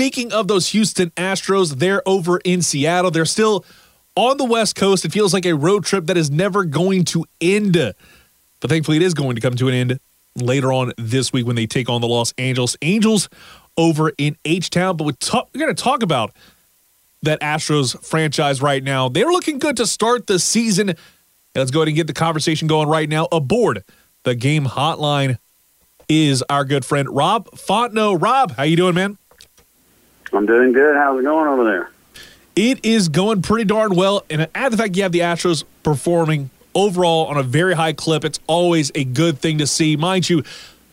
speaking of those Houston Astros, they're over in Seattle. They're still on the West Coast. It feels like a road trip that is never going to end. But thankfully, it is going to come to an end later on this week when they take on the Los Angeles Angels over in H Town. But we're, we're going to talk about that Astros franchise right now. They're looking good to start the season. Let's go ahead and get the conversation going right now. Aboard the game hotline is our good friend Rob Fontenot. Rob, how you doing, man? I'm doing good. How's it going over there? It is going pretty darn well. And add the fact you have the Astros performing overall on a very high clip, it's always a good thing to see. Mind you,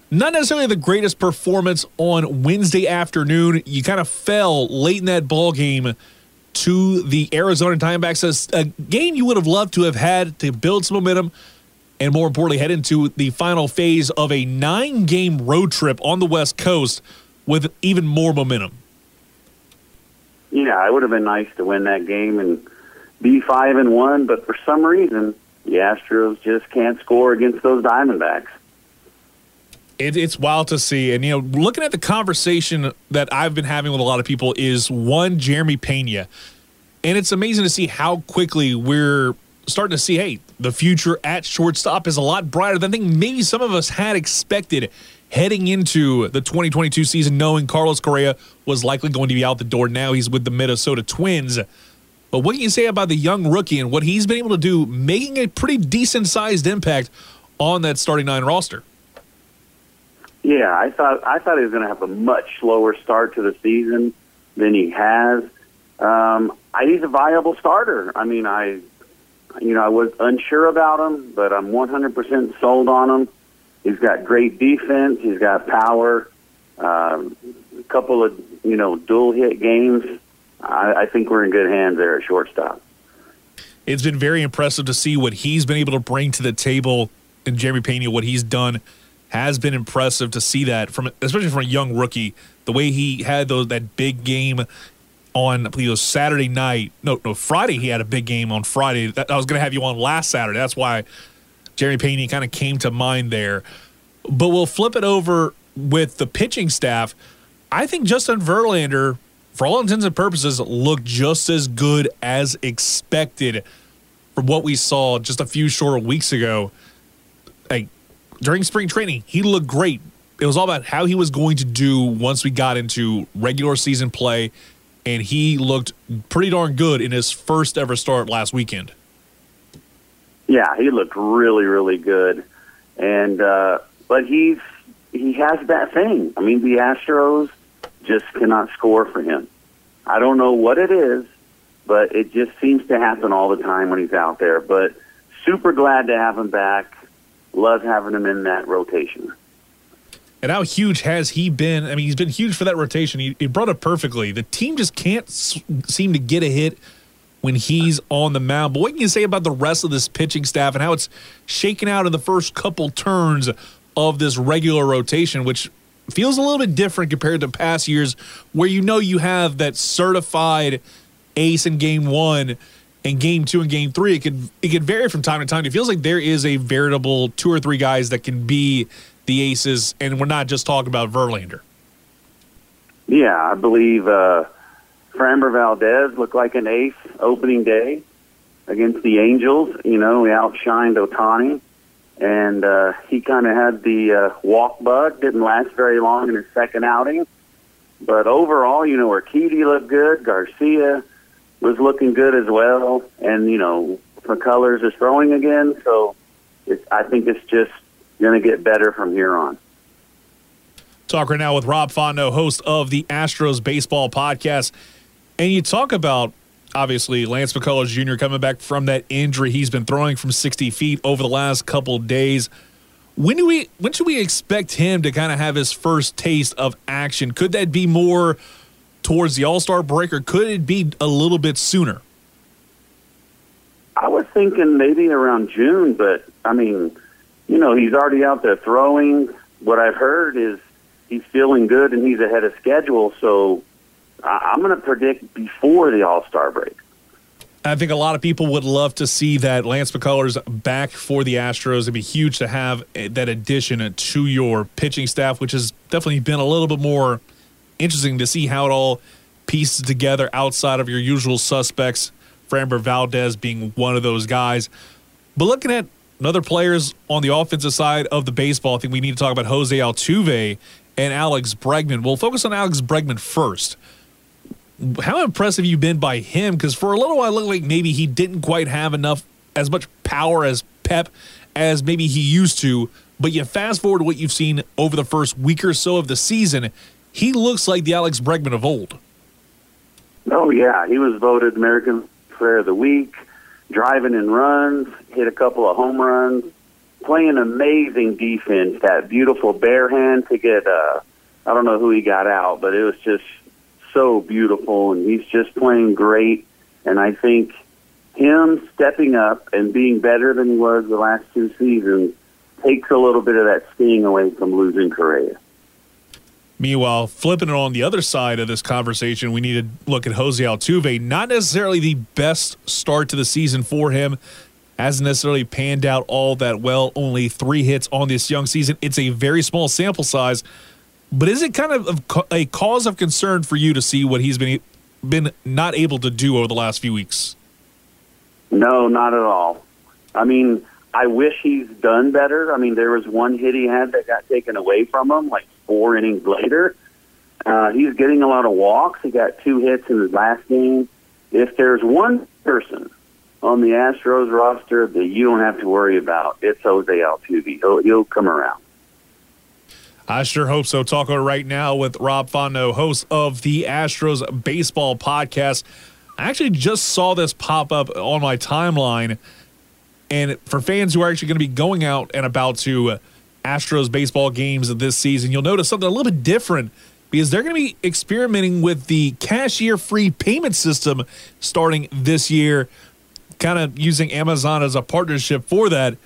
not necessarily the greatest performance on Wednesday afternoon. You kind of fell late in that ball game to the Arizona Diamondbacks, a game you would have loved to have had to build some momentum and more importantly, head into the final phase of a nine game road trip on the West Coast with even more momentum. Yeah, it would have been nice to win that game and be five and one, but for some reason, the Astros just can't score against those Diamondbacks. It, it's wild to see. And, you know, looking at the conversation that I've been having with a lot of people is one, Jeremy Pena. And it's amazing to see how quickly we're starting to see, hey, the future at shortstop is a lot brighter than I think maybe some of us had expected heading into the 2022 season, knowing Carlos Correa was likely going to be out the door. Now he's with the Minnesota Twins. But what can you say about the young rookie and what he's been able to do, making a pretty decent sized impact on that starting nine roster? Yeah, I thought I thought he was going to have a much slower start to the season than he has. Um, I, he's a viable starter. I mean, I you know, I was unsure about him, but I'm 100% sold on him. He's got great defense. He's got power. Um, a couple of you know dual hit games. I, I think we're in good hands there at shortstop. It's been very impressive to see what he's been able to bring to the table, and Jeremy Pena, what he's done, has been impressive to see that from, especially from a young rookie. The way he had those that big game on was Saturday night. No, no, Friday. He had a big game on Friday. That, I was going to have you on last Saturday. That's why Jerry Pena kind of came to mind there. But we'll flip it over with the pitching staff. I think Justin Verlander, for all intents and purposes, looked just as good as expected from what we saw just a few short weeks ago. Like during spring training, he looked great. It was all about how he was going to do once we got into regular season play and he looked pretty darn good in his first ever start last weekend. Yeah, he looked really, really good, and uh, but he's he has that thing. I mean, the Astros just cannot score for him. I don't know what it is, but it just seems to happen all the time when he's out there. But super glad to have him back. Love having him in that rotation. And how huge has he been? I mean, he's been huge for that rotation. He, he brought it perfectly. The team just can't s- seem to get a hit when he's on the mound. But what can you say about the rest of this pitching staff and how it's shaken out in the first couple turns of this regular rotation, which feels a little bit different compared to past years where you know you have that certified ace in game one and game two and game three. It could it could vary from time to time. It feels like there is a veritable two or three guys that can be the aces, and we're not just talking about Verlander. Yeah, I believe uh, Framber Valdez looked like an ace opening day against the Angels. You know, he outshined Ohtani, and uh, he kind of had the uh, walk bug. Didn't last very long in his second outing, but overall, you know, Urquidy looked good. Garcia was looking good as well, and you know, McCullers is throwing again, so it's, I think it's just going to get better from here on. Talk right now with Rob Fontenot, host of the Astros Baseball Podcast. And you talk about, obviously, Lance McCullers Jr. coming back from that injury. He's been throwing from 60 feet over the last couple days. When do we when should we expect him to kind of have his first taste of action? Could that be more towards the All-Star break or could it be a little bit sooner? I was thinking maybe around June, but I mean, you know, he's already out there throwing. What I've heard is he's feeling good and he's ahead of schedule. So I'm going to predict before the All Star break. I think a lot of people would love to see that Lance McCullers back for the Astros. It'd be huge to have eh, that addition uh, to your pitching staff, which has definitely been a little bit more interesting to see how it all pieces together outside of your usual suspects, Framber Valdez being one of those guys. But looking at other players on the offensive side of the baseball, I think we need to talk about Jose Altuve and Alex Bregman. We'll focus on Alex Bregman first. How impressive have you been by him? Because for a little while, it looked like maybe he didn't quite have enough, as much power as pep as maybe he used to. But you fast forward to what you've seen over the first week or so of the season, he looks like the Alex Bregman of old. Oh yeah, he was voted American Player of the Week, driving in runs, hit a couple of home runs, playing amazing defense. That beautiful bare hand to get. Uh, I don't know who he got out, but it was just so beautiful, and he's just playing great. And I think him stepping up and being better than he was the last two seasons takes a little bit of that sting away from losing Correa. Meanwhile, flipping it on the other side of this conversation, we need to look at Jose Altuve. Not necessarily the best start to the season for him. Hasn't necessarily panned out all that well. Only three hits on this young season. It's a very small sample size. But is it kind of a cause of concern for you to see what he's been been not able to do over the last few weeks? No, not at all. I mean, I wish he's done better. I mean, there was one hit he had that got taken away from him, like four innings later. Uh, he's getting a lot of walks. He got two hits in his last game. If there's one person on the Astros roster that you don't have to worry about, it's Jose Altuve. He'll, he'll come around. I sure hope so. Talking right now with Rob Fontenot, host of the Astros Baseball Podcast. I actually just saw this pop up on my timeline and for fans who are actually going to be going out and about to Astros baseball games this season, you'll notice something a little bit different because they're going to be experimenting with the cashier free payment system starting this year, kind of using Amazon as a partnership for that.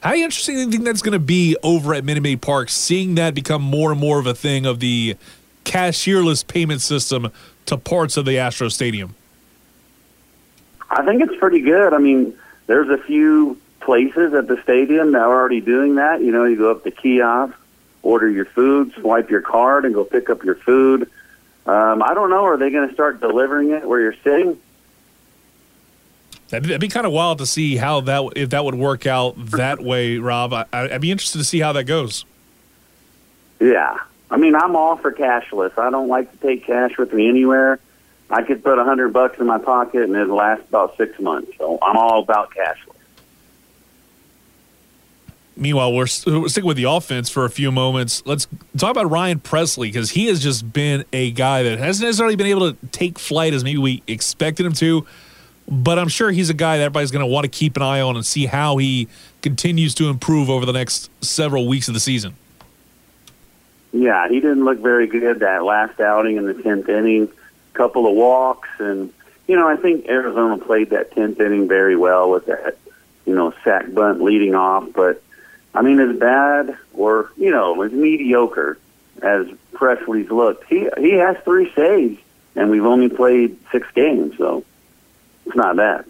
How interesting do you think that's going to be over at Minute Maid Park, seeing that become more and more of a thing of the cashierless payment system to parts of the Astro Stadium? I think it's pretty good. I mean, there's a few places at the stadium that are already doing that. You know, you go up to the kiosk, order your food, swipe your card, and go pick up your food. Um, I don't know. Are they going to start delivering it where you're sitting? That'd, be kind of wild to see how that if that would work out that way, Rob. I, I'd be interested to see how that goes. Yeah, I mean, I'm all for cashless. I don't like to take cash with me anywhere. I could put a hundred bucks in my pocket and it'll last about six months. So I'm all about cashless. Meanwhile, we're, we're sticking with the offense for a few moments. Let's talk about Ryan Pressly because he has just been a guy that hasn't necessarily been able to take flight as maybe we expected him to. But I'm sure he's a guy that everybody's going to want to keep an eye on and see how he continues to improve over the next several weeks of the season. Yeah, he didn't look very good that last outing in the 10th inning couple of walks, and you know I think Arizona played that tenth inning very well with that you know sack bunt leading off. But I mean, as bad or you know as mediocre as Pressly's looked, he he has three saves, and we've only played six games, so it's not bad.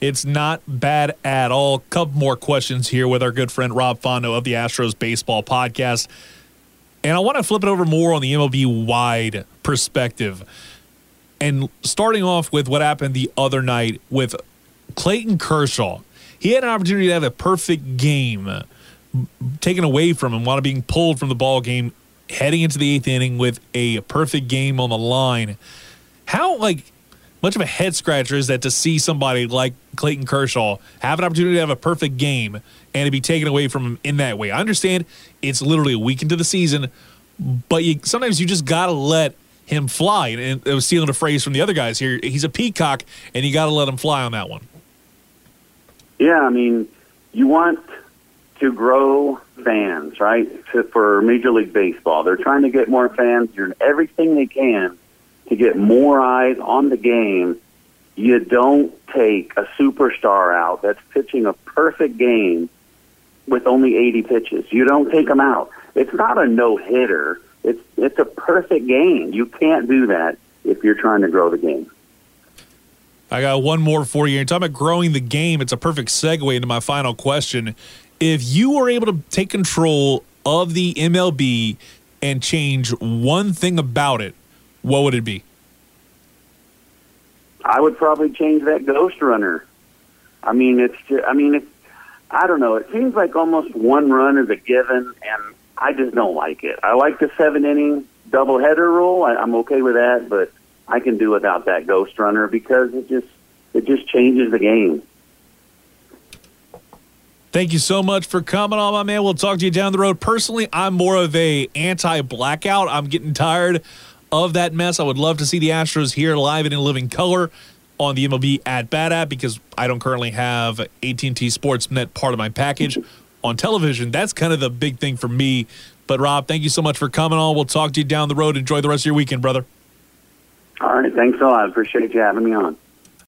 It's not bad at all. Couple more questions here with our good friend Rob Fontenot of the Astros Baseball Podcast. And I want to flip it over more on the MLB wide perspective. And starting off with what happened the other night with Clayton Kershaw. He had an opportunity to have a perfect game taken away from him while being pulled from the ball game heading into the eighth inning with a perfect game on the line. How like much of a head scratcher is that to see somebody like Clayton Kershaw have an opportunity to have a perfect game and to be taken away from him in that way? I understand it's literally a week into the season, but you sometimes you just gotta let him fly. And I was stealing a phrase from the other guys here. He's a peacock, and you got to let him fly on that one. Yeah, I mean, you want to grow fans, right? For Major League Baseball, they're trying to get more fans. Doing everything they can to get more eyes on the game. You don't take a superstar out that's pitching a perfect game with only 80 pitches. You don't take them out. It's not a no hitter. It's it's a perfect game. You can't do that if you're trying to grow the game. I got one more for you. You're talking about growing the game. It's a perfect segue into my final question. If you were able to take control of the MLB and change one thing about it, what would it be? I would probably change that Ghost Runner. I mean, it's just, I mean, it's, I don't know. It seems like almost one run is a given, and I just don't like it. I like the seven inning doubleheader rule. I, I'm okay with that, but I can do without that Ghost Runner because it just it just changes the game. Thank you so much for coming on, my man. We'll talk to you down the road. Personally, I'm more of a anti-blackout. I'm getting tired of that mess. I would love to see the Astros here live and in living color on the MLB at Bat app because I don't currently have AT&T Sportsnet part of my package on television. That's kind of the big thing for me. But Rob, thank you so much for coming on. We'll talk to you down the road. Enjoy the rest of your weekend, brother. All right, thanks a lot. Appreciate you having me on.